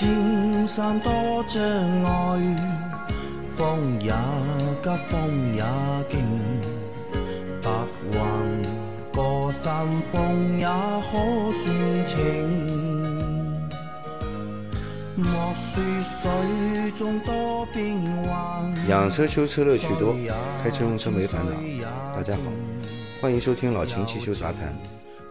莫说青山多障碍，风也急，风也劲，白云过山峰也可算情。莫说水中多变幻，养车修车乐趣多，开车用车没烦恼。大家好，欢迎收听老秦汽修杂谈，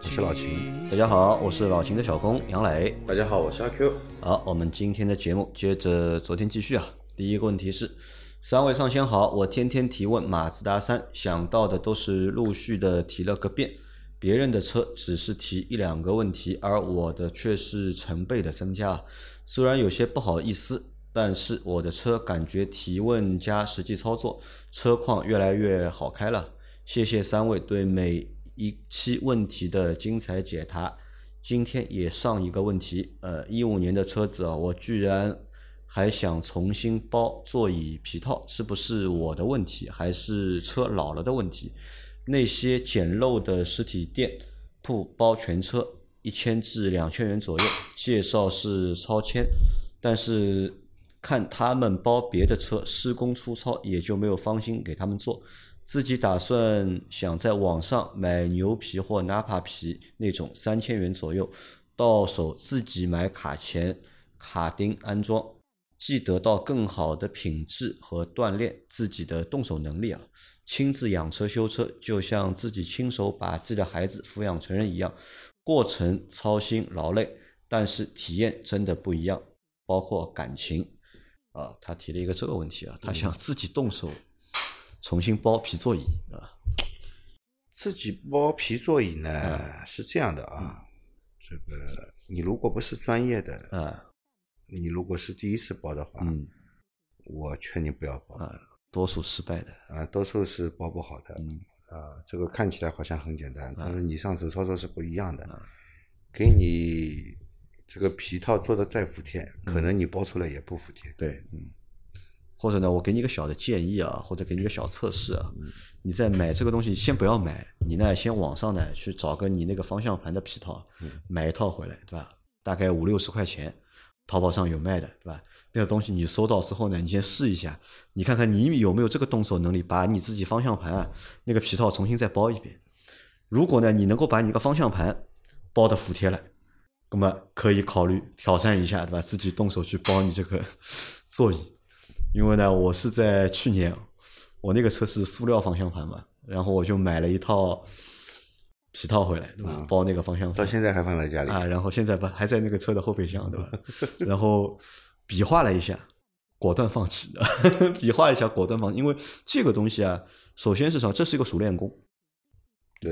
我是老秦。大家好，我是老秦的小工杨磊。大家好，我是阿 Q。好，我们今天的节目接着昨天继续啊。第一个问题是，三位上仙好，我天天提问马自达三，想到的都是陆续的提了个遍，别人的车只是提一两个问题，而我的却是成倍的增加。虽然有些不好意思，但是我的车感觉提问加实际操作，车况越来越好开了。谢谢三位对每一期问题的精彩解答。今天也上一个问题，呃，一五年的车子啊，我居然还想重新包座椅皮套，是不是我的问题，还是车老了的问题？那些简陋的实体店铺包全车。一千至两千元左右，介绍是超千，但是看他们包别的车施工粗糙，也就没有放心给他们做。自己打算想在网上买牛皮或纳帕皮那种三千元左右，到手自己买卡钳、卡钉安装，既得到更好的品质和锻炼自己的动手能力啊。亲自养车修车，就像自己亲手把自己的孩子抚养成人一样。过程操心劳累，但是体验真的不一样，包括感情啊。他提了一个这个问题啊，他想自己动手重新包皮座椅啊。自己包皮座椅呢是这样的啊，这个你如果不是专业的啊，你如果是第一次包的话，嗯，我劝你不要包啊，多数失败的啊，多数是包不好的。嗯啊，这个看起来好像很简单，但是你上手操作是不一样的。给你这个皮套做的再服帖，可能你包出来也不服帖。对，嗯。或者呢，我给你一个小的建议啊，或者给你一个小测试啊，你在买这个东西先不要买，你呢先网上呢去找个你那个方向盘的皮套，买一套回来，对吧？大概五六十块钱，淘宝上有卖的，对吧？那个东西你收到之后呢，你先试一下，你看看你有没有这个动手能力，把你自己方向盘啊那个皮套重新再包一遍。如果呢，你能够把你个方向盘包的服帖了，那么可以考虑挑战一下，对吧？自己动手去包你这个 座椅。因为呢，我是在去年，我那个车是塑料方向盘嘛，然后我就买了一套皮套回来，对吧？包那个方向盘，到现在还放在家里啊。然后现在不还在那个车的后备箱，对吧？然后。比划了一下，果断放弃。比划一下，果断放弃。因为这个东西啊，首先是什么？这是一个熟练工，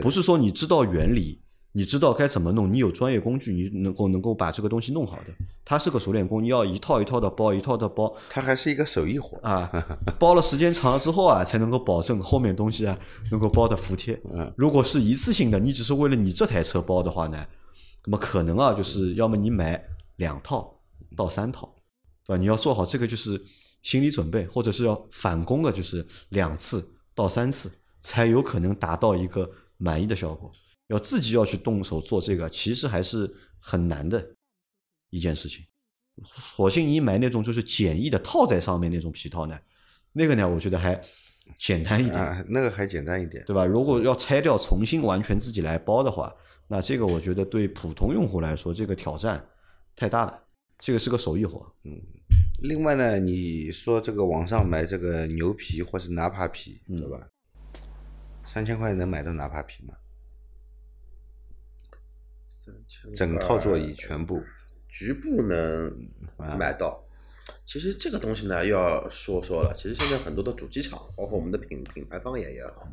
不是说你知道原理，你知道该怎么弄，你有专业工具，你能够能够把这个东西弄好的。他是个熟练工，你要一套一套的包，一套的包。他还是一个手艺活啊，包了时间长了之后啊，才能够保证后面东西啊能够包的服帖。嗯，如果是一次性的，你只是为了你这台车包的话呢，那么可能啊，就是要么你买两套到三套。对吧？你要做好这个就是心理准备，或者是要返工的，就是两次到三次才有可能达到一个满意的效果。要自己要去动手做这个，其实还是很难的一件事情。索性你买那种就是简易的套在上面那种皮套呢，那个呢，我觉得还简单一点。那个还简单一点，对吧？如果要拆掉重新完全自己来包的话，那这个我觉得对普通用户来说，这个挑战太大了。这个是个手艺活，嗯。另外呢，你说这个网上买这个牛皮或是纳帕皮，对吧？三千块能买到纳帕皮吗？整套座椅全部。局部能买到。其实这个东西呢，要说说了。其实现在很多的主机厂，包括我们的品品牌方也也好，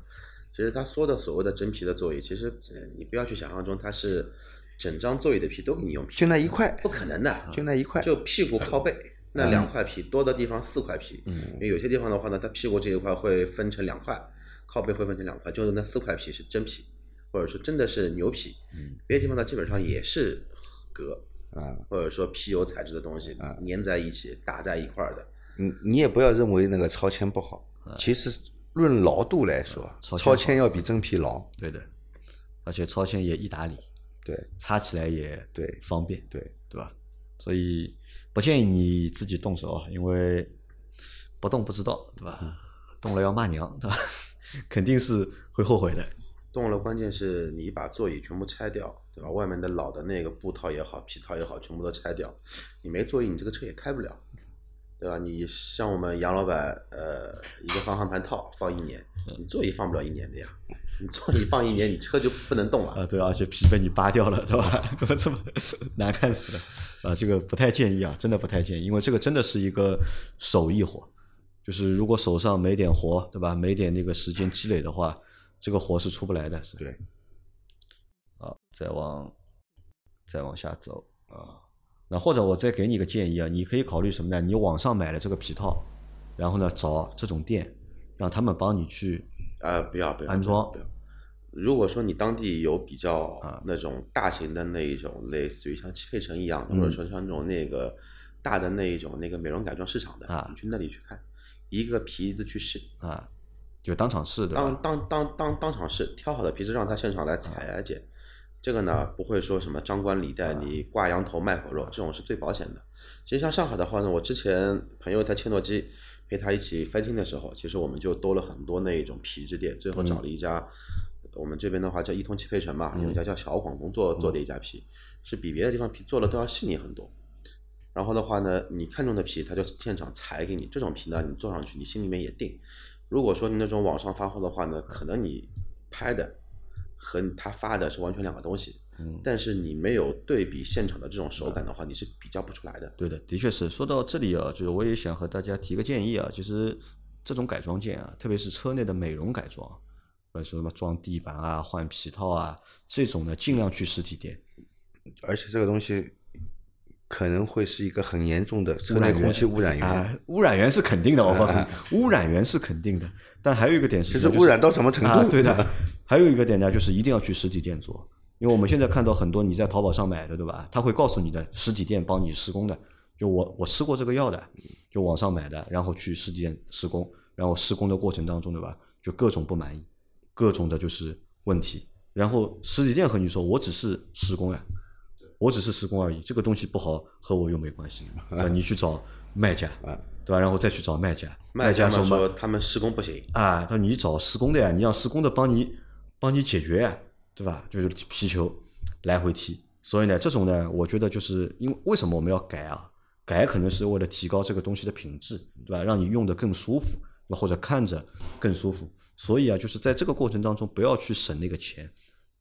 其实他说的所谓的真皮的座椅，其实你不要去想象中它是。整张座椅的皮都给你用皮，就那一块，不可能的，就那一块，就屁股靠背那两块皮，多的地方四块皮。嗯，因为有些地方的话呢，它屁股这一块会分成两块，靠背会分成两块，就是那四块皮是真皮，或者说真的是牛皮。嗯，别的地方呢基本上也是革啊，或者说皮油材质的东西啊，粘在一起打在一块的。嗯，你也不要认为那个超纤不好，其实论牢度来说，超纤要比真皮牢。对的，而且超纤也易打理。对，擦起来也对方便，对对吧？所以不建议你自己动手，因为不动不知道，对吧？动了要骂娘，对吧？肯定是会后悔的。动了，关键是你把座椅全部拆掉，对吧？外面的老的那个布套也好，皮套也好，全部都拆掉。你没座椅，你这个车也开不了，对吧？你像我们杨老板，呃，一个方向盘套放一年，你座椅放不了一年的呀。你座椅放一年，你车就不能动了啊！对，而且皮被你扒掉了，对吧？怎么这么难看死了啊！这个不太建议啊，真的不太建议，因为这个真的是一个手艺活，就是如果手上没点活，对吧？没点那个时间积累的话。这个活是出不来的，是对。啊，再往再往下走啊。那或者我再给你个建议啊，你可以考虑什么呢？你网上买了这个皮套，然后呢找这种店，让他们帮你去啊，不要不要安装。如果说你当地有比较那种大型的那一种，类似于像汽配城一样，或者说像那种那个大的那一种那个美容改装市场的啊，你去那里去看，一个皮子去试啊。就当场试的，当当当当当场试，挑好的皮子让他现场来裁啊剪，这个呢不会说什么张冠李戴，你挂羊头卖狗肉，这种是最保险的。其实像上海的话呢，我之前朋友他切诺基陪他一起翻新的时候，其实我们就多了很多那一种皮质店，最后找了一家，我们这边的话叫一通汽配城嘛，有一家叫小广东做做的一家皮，是比别的地方皮做的都要细腻很多。然后的话呢，你看中的皮他就现场裁给你，这种皮呢你做上去你心里面也定。如果说你那种网上发货的话呢，可能你拍的和他发的是完全两个东西，嗯，但是你没有对比现场的这种手感的话，你是比较不出来的。对的，的确是。说到这里啊，就是我也想和大家提个建议啊，就是这种改装件啊，特别是车内的美容改装，或者说什么装地板啊、换皮套啊，这种呢，尽量去实体店。而且这个东西。可能会是一个很严重的车内空气污染源啊，污染源是肯定的，我告诉你，污染源是肯定的。但还有一个点是，就是污染到什么程度？对的。还有一个点呢，就是一定要去实体店做，因为我们现在看到很多你在淘宝上买的，对吧？他会告诉你的实体店帮你施工的。就我我吃过这个药的，就网上买的，然后去实体店施工，然后施工的过程当中，对吧？就各种不满意，各种的就是问题。然后实体店和你说，我只是施工呀。我只是施工而已，这个东西不好和我又没关系。啊，你去找卖家，对吧？然后再去找卖家，卖家说他们施工不行啊。他说你找施工的呀，你让施工的帮你帮你解决呀，对吧？就是皮球来回踢。所以呢，这种呢，我觉得就是因为为什么我们要改啊？改可能是为了提高这个东西的品质，对吧？让你用的更舒服，或者看着更舒服。所以啊，就是在这个过程当中，不要去省那个钱。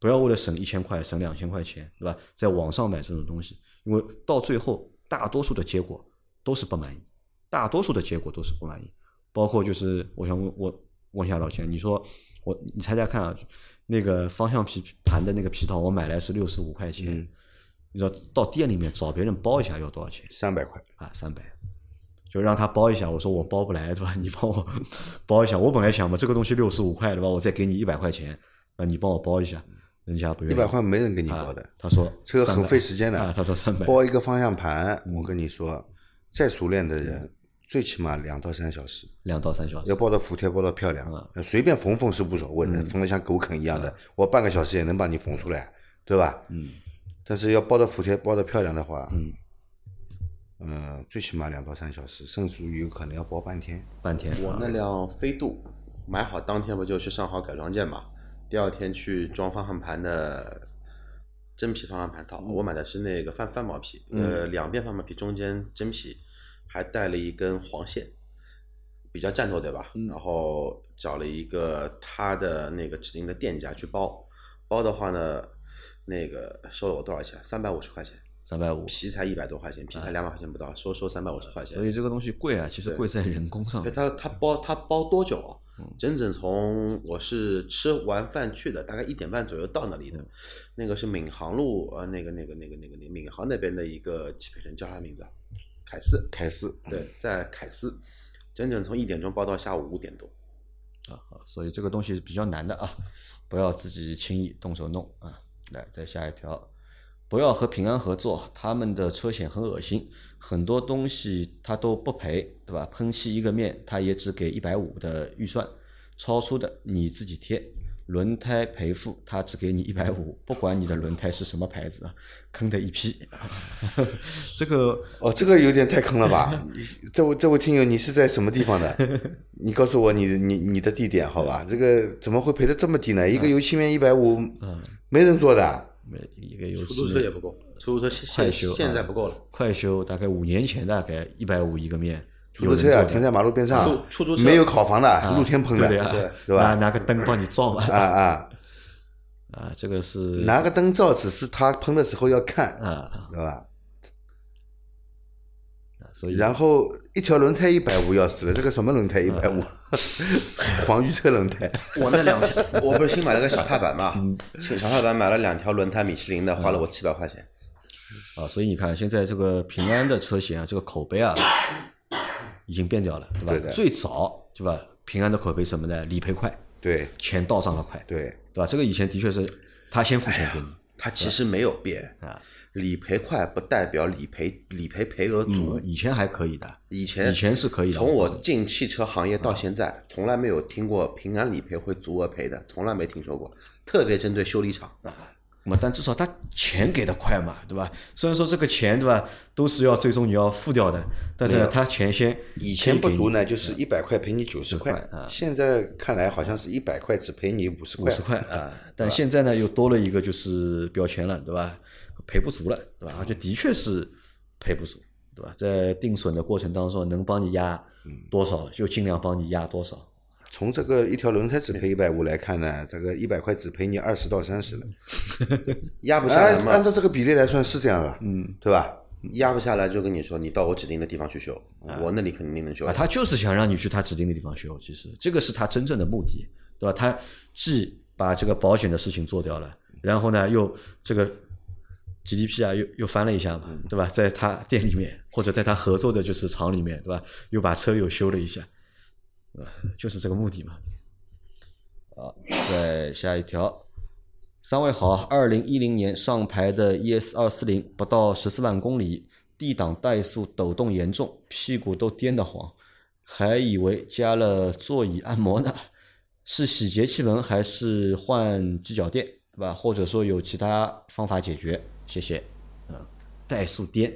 不要为了省一千块、省两千块钱，对吧？在网上买这种东西，因为到最后大多数的结果都是不满意，大多数的结果都是不满意。包括就是我想问，我问一下老钱，你说我你猜猜看啊？那个方向皮盘的那个皮套，我买来是六十五块钱，你知道到店里面找别人包一下要多少钱？三百块啊，三百，就让他包一下。我说我包不来，对吧？你帮我包一下。我本来想嘛，这个东西六十五块，对吧？我再给你一百块钱，啊，你帮我包一下。人家不愿意，一百块没人给你包的。他说这个很费时间的。啊，他说三百。包一个方向盘，我跟你说，再熟练的人，最起码两到三小时。两到三小时。要包的服帖，包的漂亮，随便缝缝是无所谓的，缝的像狗啃一样的，我半个小时也能把你缝出来，对吧？嗯。但是要包的服帖，包的漂亮的话，嗯，嗯，最起码两到三小时，甚至于有可能要包半天。半天。我那辆飞度买好当天不就去上好改装件嘛？第二天去装方向盘的真皮方向盘套，我买的是那个翻翻毛皮，呃，两边方向皮中间真皮，还带了一根黄线，比较战斗对吧？然后找了一个他的那个指定的店家去包，包的话呢，那个收了我多少钱？三百五十块钱。三百五。皮才一百多块钱，皮才两百块钱不到，收收三百五十块钱。所以这个东西贵啊，其实贵在人工上。他他包他包多久啊？整整从我是吃完饭去的，大概一点半左右到那里的，那个是闵行路呃，那个那个那个那个那闵行那边的一个汽配城，叫啥名字？凯斯，凯斯，对，在凯斯，整整从一点钟包到下午五点多。啊，好，所以这个东西是比较难的啊，不要自己轻易动手弄啊。来，再下一条。不要和平安合作，他们的车险很恶心，很多东西他都不赔，对吧？喷漆一个面，他也只给一百五的预算，超出的你自己贴。轮胎赔付，他只给你一百五，不管你的轮胎是什么牌子，坑的一批。这个哦，这个有点太坑了吧？这位这位听友，你是在什么地方的？你告诉我你你你的地点好吧？这个怎么会赔的这么低呢？一个油漆面一百五，没人做的。没一个油漆，出租车也不够，出租车现现在不够了。快修大概五年前大概一百五一个面。出租车啊，停在马路边上，出租车没有烤房的，露天喷的，对吧？拿个灯帮你照嘛。啊啊 啊！这个是拿个灯照，只是他喷的时候要看，啊，对吧？所以，然后一条轮胎一百五要死了，这个什么轮胎一百五？黄鱼车轮胎。我那两，我不是新买了个小踏板嘛？小踏板买了两条轮胎，米其林的，花了我七百块钱。啊，所以你看，现在这个平安的车型啊，这个口碑啊。已经变掉了，对吧？最早对吧？平安的口碑什么呢？理赔快，对，钱到账的快，对，对吧？这个以前的确是他先付钱给你，他其实没有变啊。理赔快不代表理赔理赔赔额足，以前还可以的，以前以前是可以的。从我进汽车行业到现在，从来没有听过平安理赔会足额赔的，从来没听说过，特别针对修理厂啊。么，但至少他钱给的快嘛，对吧？虽然说这个钱，对吧，都是要最终你要付掉的，但是他钱先以前不足呢，就是一百块赔你九十块啊。现在看来好像是一百块只赔你五十块。五十块啊，但现在呢又多了一个就是标签了，对吧？赔不足了，对吧？而且的确是赔不足，对吧？在定损的过程当中，能帮你压多少就尽量帮你压多少。从这个一条轮胎只赔一百五来看呢，这个一百块只赔你二十到三十了，压不下来嘛？按照这个比例来算是这样的，嗯，对吧？压不下来就跟你说，你到我指定的地方去修，我那里肯定能修。啊，他就是想让你去他指定的地方修，其实这个是他真正的目的，对吧？他既把这个保险的事情做掉了，然后呢，又这个 GDP 啊，又又翻了一下嘛，对吧？在他店里面或者在他合作的就是厂里面，对吧？又把车又修了一下。呃就是这个目的嘛。啊，再下一条，三位好，二零一零年上牌的 ES 二四零，不到十四万公里，D 档怠速抖动严重，屁股都颠得慌，还以为加了座椅按摩呢，是洗节气门还是换机脚垫，对吧？或者说有其他方法解决？谢谢。嗯，怠速颠，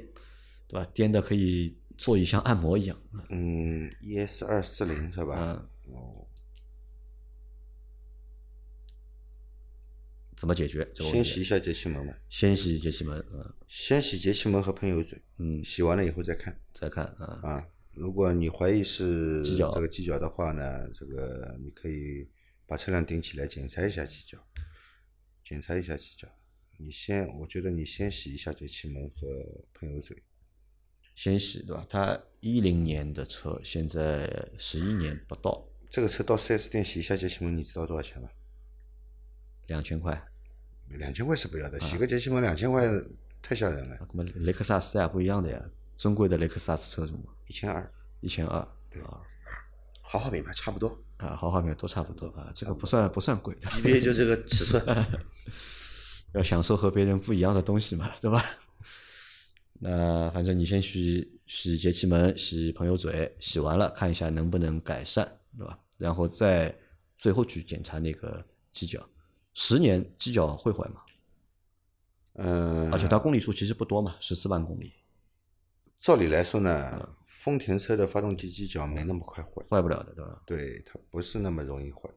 对吧？颠的可以。座椅像按摩一样。嗯，ES 二四零是吧？嗯。哦。怎么解决？先洗一下节气门嘛。先洗节气门，嗯。先洗节气门和喷油嘴。嗯。洗完了以后再看。再看啊。啊，如果你怀疑是这个犄角的话呢，这个你可以把车辆顶起来检查一下犄角，检查一下犄角。你先，我觉得你先洗一下节气门和喷油嘴。先洗对吧？他一零年的车，现在十一年不到。这个车到四 S 店洗一下节气门，你知道多少钱吗？两千块。两千块是不要的，洗个节气门两千块太吓人了。那么雷克萨斯呀不一样的呀，尊贵的雷克萨斯车主嘛。一千二。一千二。对啊。豪华品牌差不多。啊，豪华品牌都差不多啊，这个不算不算贵的。级别就这个尺寸。要享受和别人不一样的东西嘛，对吧？那反正你先去洗节气门，洗朋友嘴，洗完了看一下能不能改善，对吧？然后再最后去检查那个机脚，十年机脚会坏吗？嗯，而且它公里数其实不多嘛，十四万公里。照理来说呢，丰田车的发动机机脚没那么快坏，坏不了的，对吧？对，它不是那么容易坏。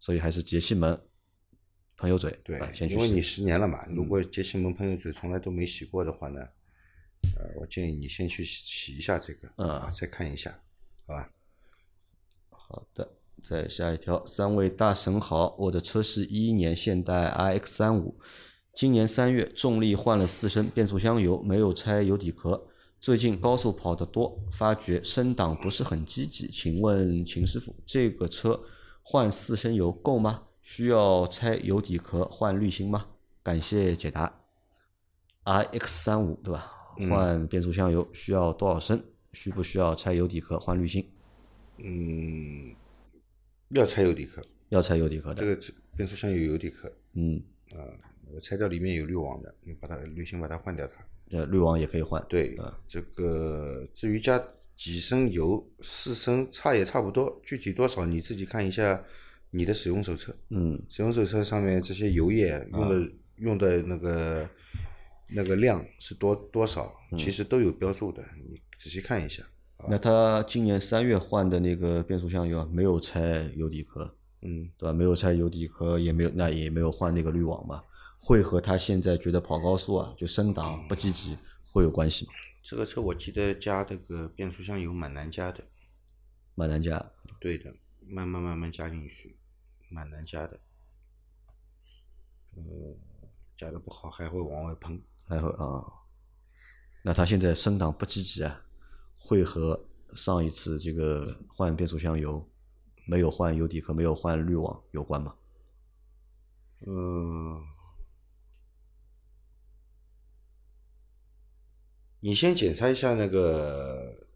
所以还是节气门。喷油嘴，对，因为你十年了嘛，如果节气门、喷油嘴从来都没洗过的话呢，呃，我建议你先去洗一下这个，嗯，再看一下，好吧？好的，再下一条，三位大神好，我的车是一一年现代 ix 三五，今年三月重力换了四升变速箱油，没有拆油底壳，最近高速跑得多，发觉升档不是很积极，请问秦师傅，这个车换四升油够吗？需要拆油底壳换滤芯吗？感谢解答。R X 三五对吧？换变速箱油需要多少升？需不需要拆油底壳换滤芯？嗯，要拆油底壳。要拆油底壳的。这个变速箱有油底壳。嗯。啊，我拆掉里面有滤网的，你把它滤芯把它换掉它。呃，滤网也可以换。对。啊，这个至于加几升油，四升差也差不多，具体多少你自己看一下。你的使用手册，嗯，使用手册上面这些油液用的用的那个那个量是多多少，其实都有标注的，你仔细看一下。那他今年三月换的那个变速箱油没有拆油底壳，嗯，对吧？没有拆油底壳，也没有那也没有换那个滤网嘛，会和他现在觉得跑高速啊就升档不积极会有关系吗？这个车我记得加这个变速箱油蛮难加的，蛮难加。对的，慢慢慢慢加进去，蛮难加的。嗯，加的不好还会往外喷，还会啊。那他现在升档不积极啊，会和上一次这个换变速箱油没有换油底壳、没有换滤网有关吗？嗯。你先检查一下那个，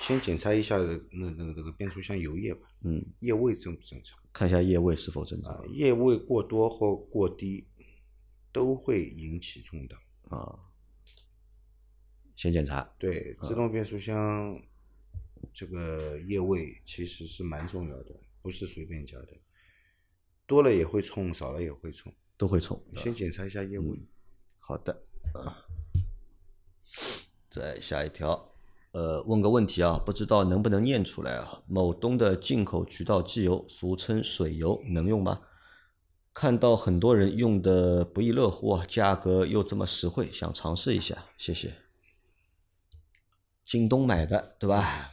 先检查一下那那个那个变速箱油液吧。嗯。液位正不正常？看一下液位是否正常。液位过多或过低，都会引起冲档。啊。先检查。对，自动变速箱这个液位其实是蛮重要的，不是随便加的。多了也会冲，少了也会冲。都会冲。先检查一下液位。好的。啊。再下一条，呃，问个问题啊，不知道能不能念出来啊？某东的进口渠道机油，俗称水油，能用吗？看到很多人用的不亦乐乎啊，价格又这么实惠，想尝试一下，谢谢。京东买的对吧？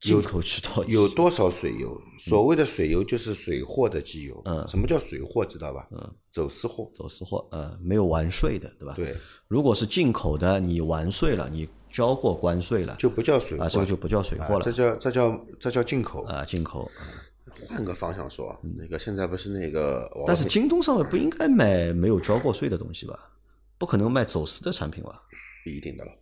进口渠道有多少水油？所谓的水油就是水货的机油。嗯，什么叫水货？知道吧？嗯，走私货。走私货，呃，没有完税的，对吧？对。如果是进口的，你完税了，你交过关税了，就不叫水货啊，这个就不叫水货了，这叫这叫这叫进口啊，进口。换个方向说，那个现在不是那个，但是京东上面不应该卖没有交过税的东西吧？不可能卖走私的产品吧？不一定的了。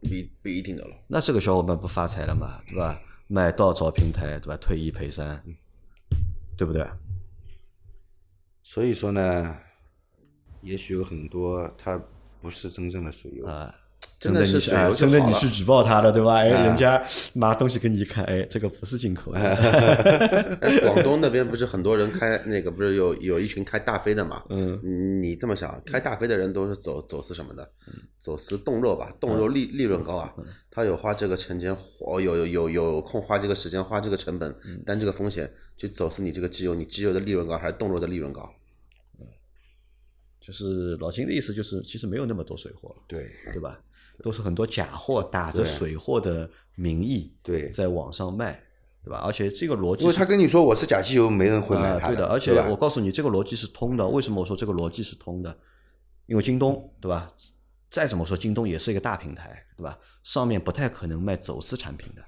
不不一定的了，那这个小伙伴不发财了嘛，对吧？买到找平台，对吧？退一赔三，对不对？所以说呢，也许有很多它不是真正的水油啊。真的你去，真的你去举报他了，对吧？哎，人家拿东西给你一看，哎，这个不是进口的。广东那边不是很多人开那个，不是有有一群开大飞的嘛？嗯，你这么想，开大飞的人都是走走私什么的？走私冻肉吧，冻肉利利润高啊。他有花这个时间，哦，有有有有空花这个时间，花这个成本，担这个风险，去走私你这个机油，你机油的利润高还是冻肉的利润高？就是老金的意思，就是其实没有那么多水货，对对吧？都是很多假货，打着水货的名义，对，在网上卖，对吧？而且这个逻辑，因为他跟你说我是假机油，没人会买。对的，而且我告诉你，这个逻辑是通的。为什么我说这个逻辑是通的？因为京东，对吧？再怎么说，京东也是一个大平台，对吧？上面不太可能卖走私产品的。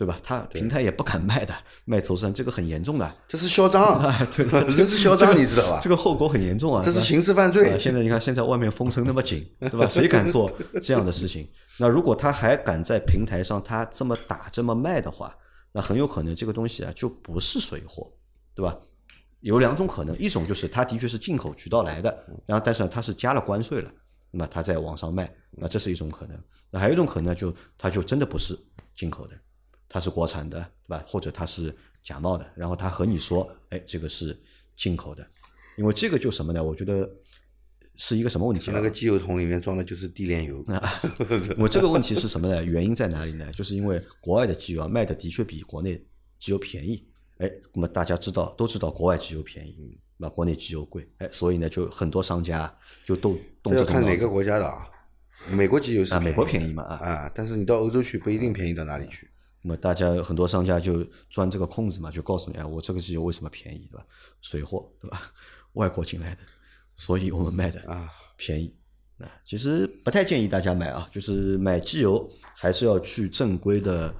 对吧？他平台也不敢卖的，卖走私这个很严重的，这是嚣张啊，对，这是嚣张，你知道吧？这个后果很严重啊，这是刑事犯罪。现在你看，现在外面风声那么紧，对吧？谁敢做这样的事情？那如果他还敢在平台上他这么打这么卖的话，那很有可能这个东西啊就不是水货，对吧？有两种可能，一种就是他的确是进口渠道来的，然后但是他是加了关税了，那么他在网上卖，那这是一种可能。那还有一种可能，就他就真的不是进口的。它是国产的，对吧？或者它是假冒的，然后他和你说，哎，这个是进口的，因为这个就什么呢？我觉得是一个什么问题？那个机油桶里面装的就是地炼油。我这个问题是什么呢？原因在哪里呢？就是因为国外的机油卖的的确比国内机油便宜，哎，那么大家知道都知道国外机油便宜，那国内机油贵，哎，所以呢，就很多商家就动动这个看哪个国家的啊？美国机油是啊，美国便宜嘛啊啊，但是你到欧洲去不一定便宜到哪里去。那么大家很多商家就钻这个空子嘛，就告诉你啊，我这个机油为什么便宜，对吧？水货，对吧？外国进来的，所以我们卖的啊便宜。那其实不太建议大家买啊，就是买机油还是要去正规的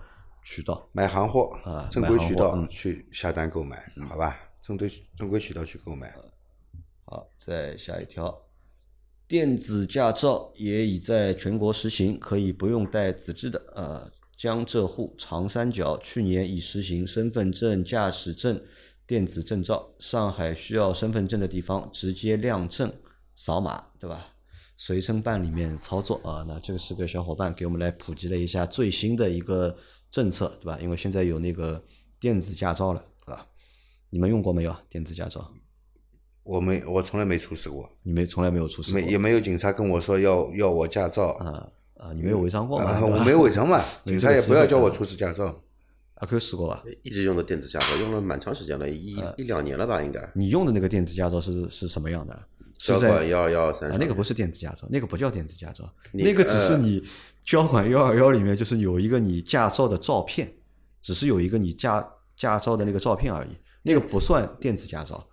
渠道买行货啊，正规渠道去下单购买，好吧？正规正规渠道去购买。好，再下一条，电子驾照也已在全国实行，可以不用带纸质的呃。江浙沪长三角去年已实行身份证、驾驶证电子证照，上海需要身份证的地方直接亮证扫码，对吧？随身办里面操作啊。那这个是个小伙伴给我们来普及了一下最新的一个政策，对吧？因为现在有那个电子驾照了，是吧？你们用过没有电子驾照？我没，我从来没出示过。你没从来没有出示过？没，也没有警察跟我说要要我驾照。啊啊，你没有违章过啊？我没违章嘛，警察也不要叫我出示驾照。啊，可以试过吧？一直用的电子驾照，用了蛮长时间了，一一两年了吧，应该。你用的那个电子驾照是是什么样的？交管幺二幺三啊，那个不是电子驾照，那个不叫电子驾照，那个只是你交管幺二幺里面就是有一个你驾照的照片，只是有一个你驾驾照的那个照片而已，那个不算电子驾照。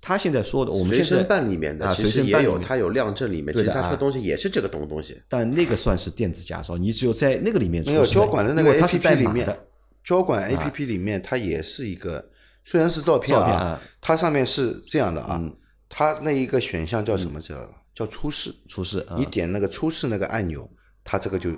他现在说的，我们现在办里面的随身办有，他有量证里面，对的，他说东西也是这个东东西。但那个算是电子驾照，你只有在那个里面没有交管的那个 A P P 里面，交管 A P P 里面它也是一个，虽然是照片啊，它上面是这样的啊，它那一个选项叫什么叫叫出示。出示，你点那个出示那个按钮，它这个就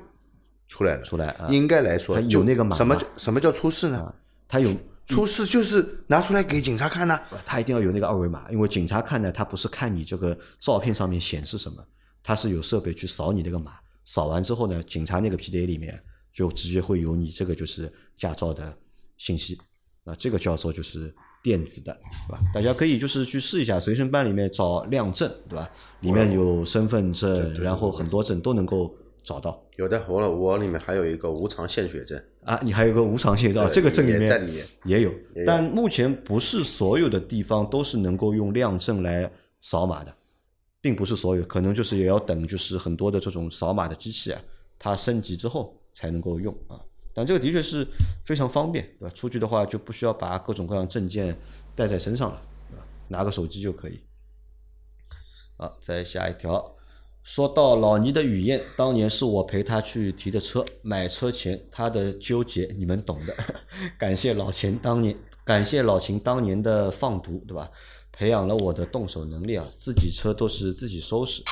出来了。出来。应该来说有那个码，什么什么叫出示呢？它有。出示就是拿出来给警察看呢，他一定要有那个二维码，因为警察看呢，他不是看你这个照片上面显示什么，他是有设备去扫你那个码，扫完之后呢，警察那个 PDA 里面就直接会有你这个就是驾照的信息，那这个叫做就是电子的，对吧？大家可以就是去试一下，随身办里面找亮证，对吧？里面有身份证，然后很多证都能够找到。有的，我我里面还有一个无偿献血证啊，你还有个无偿献血，这个证里面也有，但目前不是所有的地方都是能够用亮证来扫码的，并不是所有，可能就是也要等，就是很多的这种扫码的机器啊，它升级之后才能够用啊。但这个的确是非常方便，对吧？出去的话就不需要把各种各样证件带在身上了，对吧？拿个手机就可以。好，再下一条。说到老倪的语嫣，当年是我陪他去提的车，买车前他的纠结你们懂的。感谢老秦当年，感谢老秦当年的放毒，对吧？培养了我的动手能力啊，自己车都是自己收拾，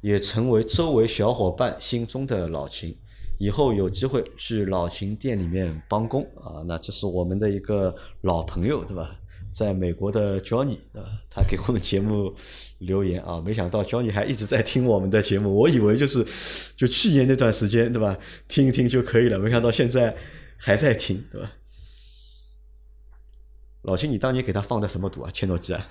也成为周围小伙伴心中的老秦。以后有机会去老秦店里面帮工啊，那这是我们的一个老朋友，对吧？在美国的 Johnny 啊，他给我们节目留言啊，没想到 Johnny 还一直在听我们的节目，我以为就是就去年那段时间对吧，听一听就可以了，没想到现在还在听对吧？老秦，你当年给他放的什么毒啊？切诺基啊？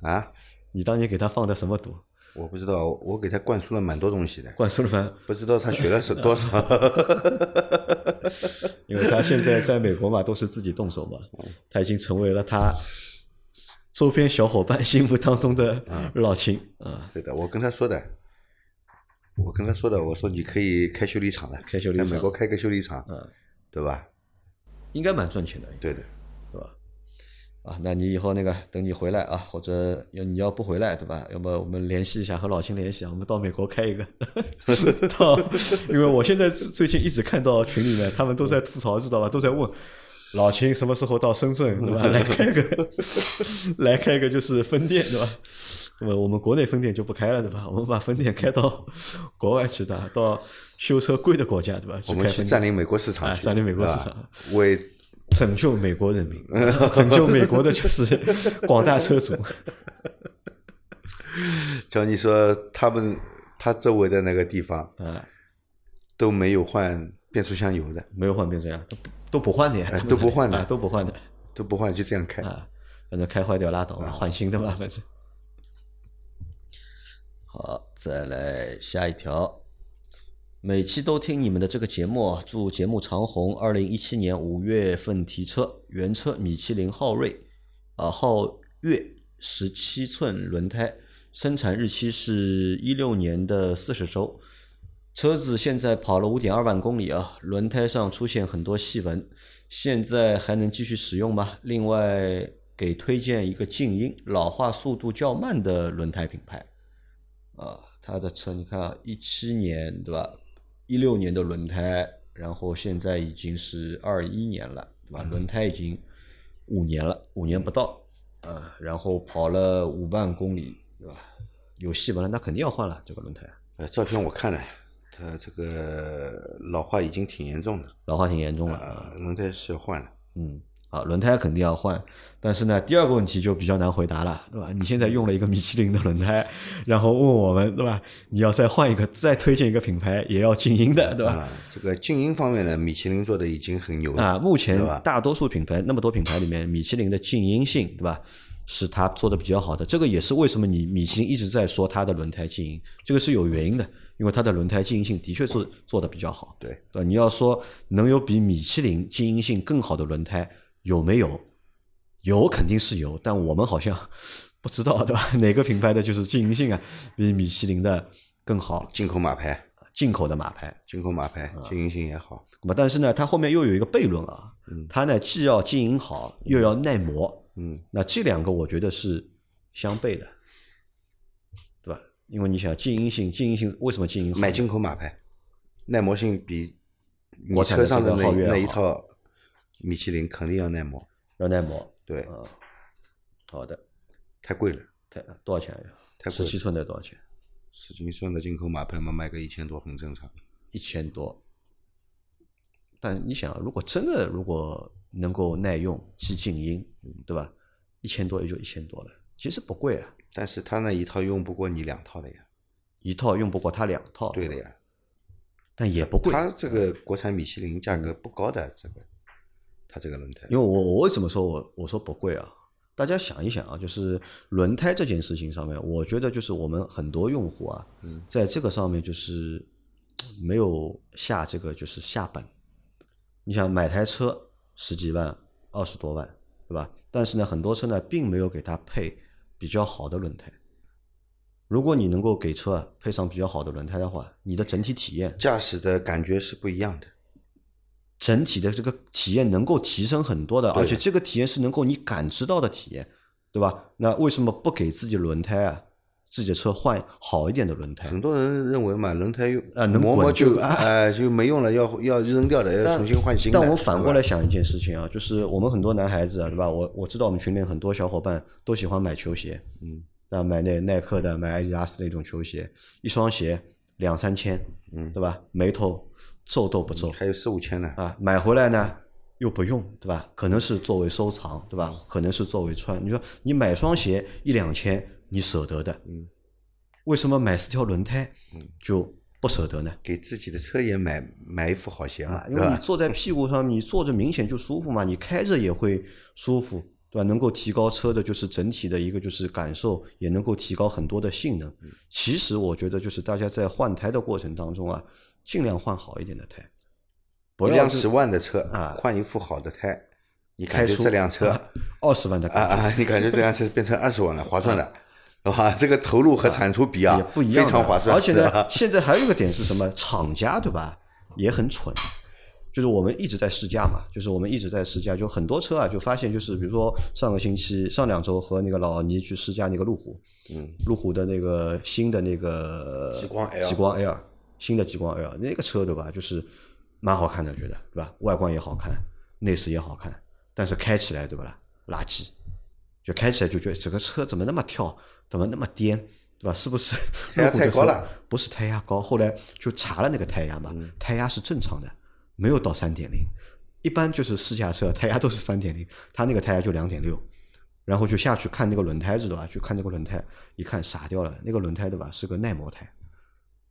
啊？你当年给他放的什么毒？我不知道，我给他灌输了蛮多东西的。灌输了蛮？不知道他学了是多少。因为他现在在美国嘛，都是自己动手嘛，他已经成为了他周边小伙伴心目当中的老秦啊。对的，我跟他说的，我跟他说的，我说你可以开修理厂了，开修理厂，在美国开个修理厂，嗯，对吧？应该蛮赚钱的。对的。啊，那你以后那个等你回来啊，或者要你要不回来，对吧？要么我们联系一下，和老秦联系啊，我们到美国开一个。到，因为我现在最近一直看到群里面，他们都在吐槽，知道吧？都在问老秦什么时候到深圳，对吧？来开个，来开个就是分店，对吧？那么我们国内分店就不开了，对吧？我们把分店开到国外去的，到修车贵的国家，对吧？我们去占领美国市场，占领美国市场，为。拯救美国人民，拯救美国的就是广大车主。叫你说他们他周围的那个地方，啊，都没有换变速箱油的，没有换变速箱，都都不换的呀，都不换的，都不换的，都不换，就这样开。啊，反正开坏掉拉倒嘛，换新的嘛，反正。好，再来下一条。每期都听你们的这个节目，祝节目长红。二零一七年五月份提车，原车米其林昊锐，啊昊越十七寸轮胎，生产日期是一六年的四十周，车子现在跑了五点二万公里啊，轮胎上出现很多细纹，现在还能继续使用吗？另外给推荐一个静音、老化速度较慢的轮胎品牌，啊，他的车你看啊，一七年对吧？一六年的轮胎，然后现在已经是二一年了，对吧？轮胎已经五年了，五年不到，呃，然后跑了五万公里，对吧？有细纹了，那肯定要换了这个轮胎。呃，照片我看了，它这个老化已经挺严重的，老化挺严重了，轮胎是要换了。嗯，啊，轮胎肯定要换。但是呢，第二个问题就比较难回答了，对吧？你现在用了一个米其林的轮胎，然后问我们，对吧？你要再换一个，再推荐一个品牌，也要静音的，对吧？这个静音方面呢，米其林做的已经很牛了啊。目前大多数品牌那么多品牌里面，米其林的静音性，对吧？是它做的比较好的。这个也是为什么你米其林一直在说它的轮胎静音，这个是有原因的，因为它的轮胎静音性的确是做的比较好。对，对吧？你要说能有比米其林静音性更好的轮胎，有没有？有肯定是有，但我们好像 不知道，对吧？哪个品牌的就是经营性啊，比米其林的更好？进口马牌，进口的马牌，进口马牌，经营性也好。那么，但是呢，它后面又有一个悖论啊，它呢既要经营好，又要耐磨，嗯，那这两个我觉得是相悖的，对吧？因为你想经营性，经营性为什么经营好？买进口马牌，耐磨性比你车上的那那一套米其林肯定要耐磨，要耐磨。对，好的，太贵了，太多少钱呀？太十七寸的多少钱？十七寸的进口马牌嘛，卖个一千多很正常。一千多，但你想，如果真的如果能够耐用、既静音，对吧？一千多也就一千多了，其实不贵啊。但是他那一套用不过你两套的呀，一套用不过他两套。对的呀，但也不贵。他这个国产米其林价格不高的这个。它这个轮胎，因为我我为什么说我我说不贵啊？大家想一想啊，就是轮胎这件事情上面，我觉得就是我们很多用户啊，在这个上面就是没有下这个就是下本。你想买台车十几万、二十多万，对吧？但是呢，很多车呢并没有给它配比较好的轮胎。如果你能够给车配上比较好的轮胎的话，你的整体体验、驾驶的感觉是不一样的。整体的这个体验能够提升很多的，而且这个体验是能够你感知到的体验，对吧？那为什么不给自己轮胎啊？自己的车换好一点的轮胎？很多人认为嘛，轮胎用啊能磨磨就哎 就没用了，要要扔掉的，要重新换新的。但我反过来想一件事情啊，就是我们很多男孩子啊，对吧？我我知道我们群里很多小伙伴都喜欢买球鞋，嗯，啊买那耐克的、买阿迪达斯那种球鞋，一双鞋两三千，嗯，对吧？眉头。皱都不皱，还有四五千呢啊！买回来呢又不用，对吧？可能是作为收藏，对吧？可能是作为穿。你说你买双鞋一两千，你舍得的，嗯？为什么买四条轮胎，嗯，就不舍得呢？给自己的车也买买一副好鞋嘛，因为你坐在屁股上，你坐着明显就舒服嘛，你开着也会舒服，对吧？能够提高车的就是整体的一个就是感受，也能够提高很多的性能。其实我觉得就是大家在换胎的过程当中啊。尽量换好一点的胎，一辆十万的车啊，换一副好的胎，你开出这辆车二十万的啊啊，你感觉这辆车变成二十万了，划算的，是吧？这个投入和产出比啊，不一样，非常划算。而且呢，现在还有一个点是什么？厂家对吧？也很蠢，就是我们一直在试驾嘛，就是我们一直在试驾，就很多车啊，就发现就是比如说上个星期、上两周和那个老倪去试驾那个路虎，嗯，路虎的那个新的那个极光 L，极光 L。新的极光 L 那个车对吧，就是蛮好看的，觉得对吧？外观也好看，内饰也好看，但是开起来对吧？垃圾，就开起来就觉得这个车怎么那么跳，怎么那么颠，对吧？是不是？胎压太高了，不是胎压高。后来就查了那个胎压嘛，胎压是正常的，没有到三点零。一般就是试驾车胎压都是三点零，他那个胎压就两点六。然后就下去看那个轮胎知道吧？去看那个轮胎，一看傻掉了，那个轮胎对吧？是个耐磨胎。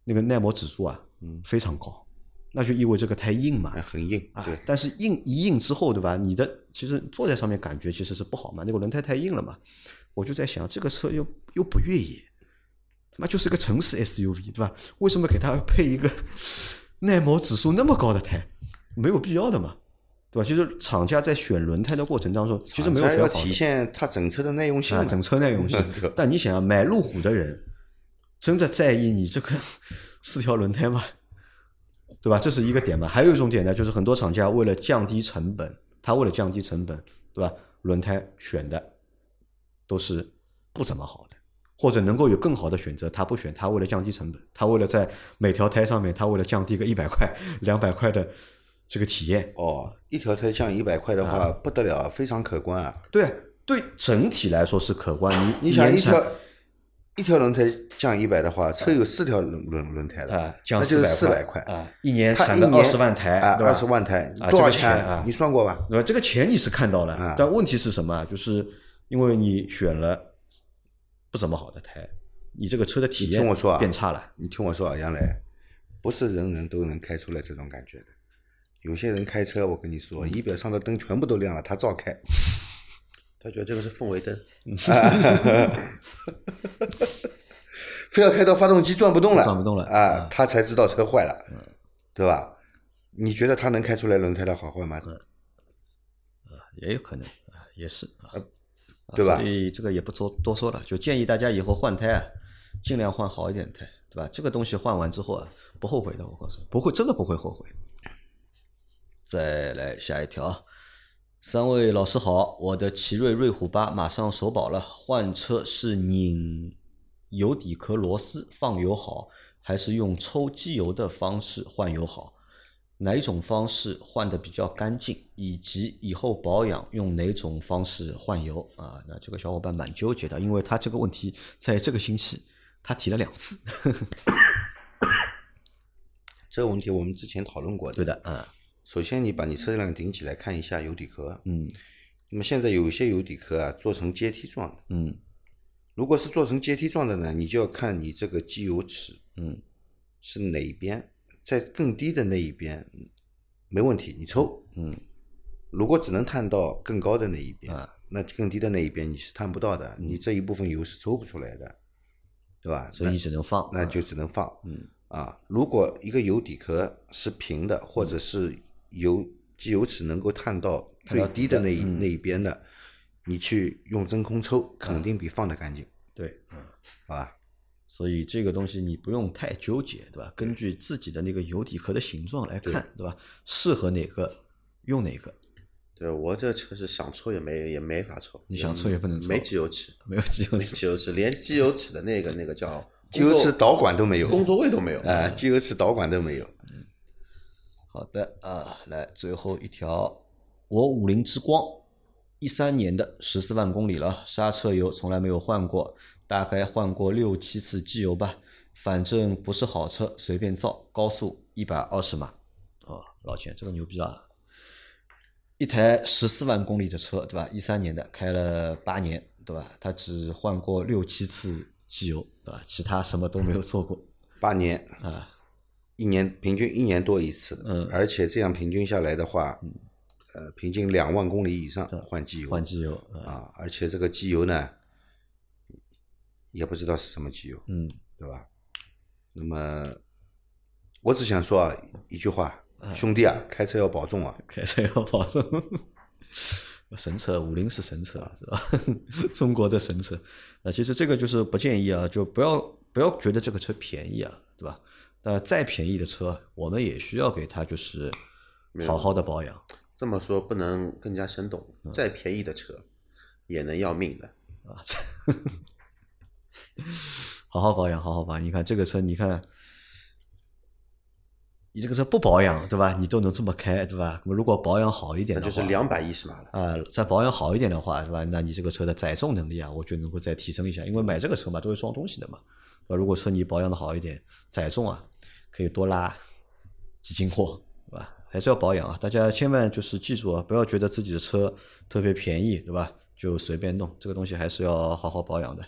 那个耐磨指数啊，嗯，非常高，那就意味这个胎硬嘛，很硬啊。但是硬一硬之后，对吧？你的其实坐在上面感觉其实是不好嘛，那个轮胎太硬了嘛。我就在想，这个车又又不越野，他妈就是个城市 SUV，对吧？为什么给它配一个 耐磨指数那么高的胎？没有必要的嘛，对吧？其实厂家在选轮胎的过程当中，其实没有选好。体现它整车的耐用性啊，整车耐用性。但你想要买路虎的人。真的在意你这个 四条轮胎吗？对吧？这是一个点嘛。还有一种点呢，就是很多厂家为了降低成本，他为了降低成本，对吧？轮胎选的都是不怎么好的，或者能够有更好的选择，他不选。他为了降低成本，他为了在每条胎上面，他为了降低个一百块、两百块的这个体验。哦，一条胎降一百块的话，不得了，非常可观啊。对，对整体来说是可观。你你想一条。一条轮胎降一百的话，车有四条轮轮轮胎的啊，降四四百块啊，一年产个二十万台啊，二十万台啊，多少钱啊？你算过吧？对吧？这个钱你是看到了，但问题是什么？就是因为你选了不怎么好的胎，你这个车的体验听我说啊，变差了。你听我说啊，杨磊，不是人人都能开出来这种感觉的。有些人开车，我跟你说，仪表上的灯全部都亮了，他照开。他觉得这个是氛围灯，非要开到发动机转不动了，转不动了啊，他才知道车坏了，对吧？你觉得他能开出来轮胎的好坏吗？啊，也有可能啊，也是啊，对吧？所以这个也不多多说了，就建议大家以后换胎啊，尽量换好一点的胎，对吧？这个东西换完之后啊，不后悔的，我告诉你，不会，真的不会后悔。再来下一条。三位老师好，我的奇瑞瑞虎八马上首保了，换车是拧油底壳螺丝放油好，还是用抽机油的方式换油好？哪种方式换的比较干净？以及以后保养用哪种方式换油？啊，那这个小伙伴蛮纠结的，因为他这个问题在这个星期他提了两次。这个问题我们之前讨论过的。对的，嗯。首先，你把你车辆顶起来看一下油底壳。嗯。那么现在有一些油底壳啊，做成阶梯状的。嗯。如果是做成阶梯状的呢，你就要看你这个机油尺。嗯。是哪一边？在更低的那一边，没问题，你抽。嗯。如果只能探到更高的那一边，啊，那更低的那一边你是探不到的，你这一部分油是抽不出来的，对吧？所以你只能放。那就只能放。嗯。啊，如果一个油底壳是平的，或者是油机油尺能够探到最低的那一那一边的，你去用真空抽，肯定比放的干净。对，嗯，好吧。所以这个东西你不用太纠结，对吧？根据自己的那个油底壳的形状来看，对吧？适合哪个用哪个。对我这车是想抽也没也没法抽，你想抽也不能抽，没机油尺，没有机油尺，机油尺连机油尺的那个那个叫机油尺导管都没有，工作位都没有啊，机油尺导管都没有。嗯，好的啊，来最后一条，我五菱之光一三年的十四万公里了，刹车油从来没有换过。大概换过六七次机油吧，反正不是好车，随便造。高速一百二十码，哦，老钱，这个牛逼啊！一台十四万公里的车，对吧？一三年的，开了八年，对吧？他只换过六七次机油，对吧？其他什么都没有做过。八年啊，一年平均一年多一次，嗯，而且这样平均下来的话，呃，平均两万公里以上换机油，换机油啊，而且这个机油呢。也不知道是什么机油，嗯，对吧？那么我只想说啊一句话，兄弟啊，开车要保重啊，开车要保重。神车五菱是神车是吧？中国的神车。那其实这个就是不建议啊，就不要不要觉得这个车便宜啊，对吧？那再便宜的车，我们也需要给它就是好好的保养。这么说不能更加生动，再便宜的车也能要命的啊。好好保养，好好保养。你看这个车，你看你这个车不保养，对吧？你都能这么开，对吧？那么如果保养好一点的话，就是两百一十码了啊。再保养好一点的话，对吧？那你这个车的载重能力啊，我觉得能够再提升一下。因为买这个车嘛，都会装东西的嘛。如果说你保养的好一点，载重啊可以多拉几斤货，对吧？还是要保养啊。大家千万就是记住啊，不要觉得自己的车特别便宜，对吧？就随便弄，这个东西还是要好好保养的。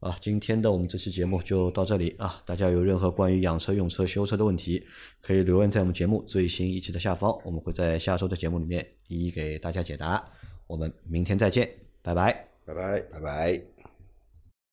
啊，今天的我们这期节目就到这里啊！大家有任何关于养车、用车、修车的问题，可以留言在我们节目最新一期的下方，我们会在下周的节目里面一一给大家解答。我们明天再见，拜拜，拜拜，拜拜。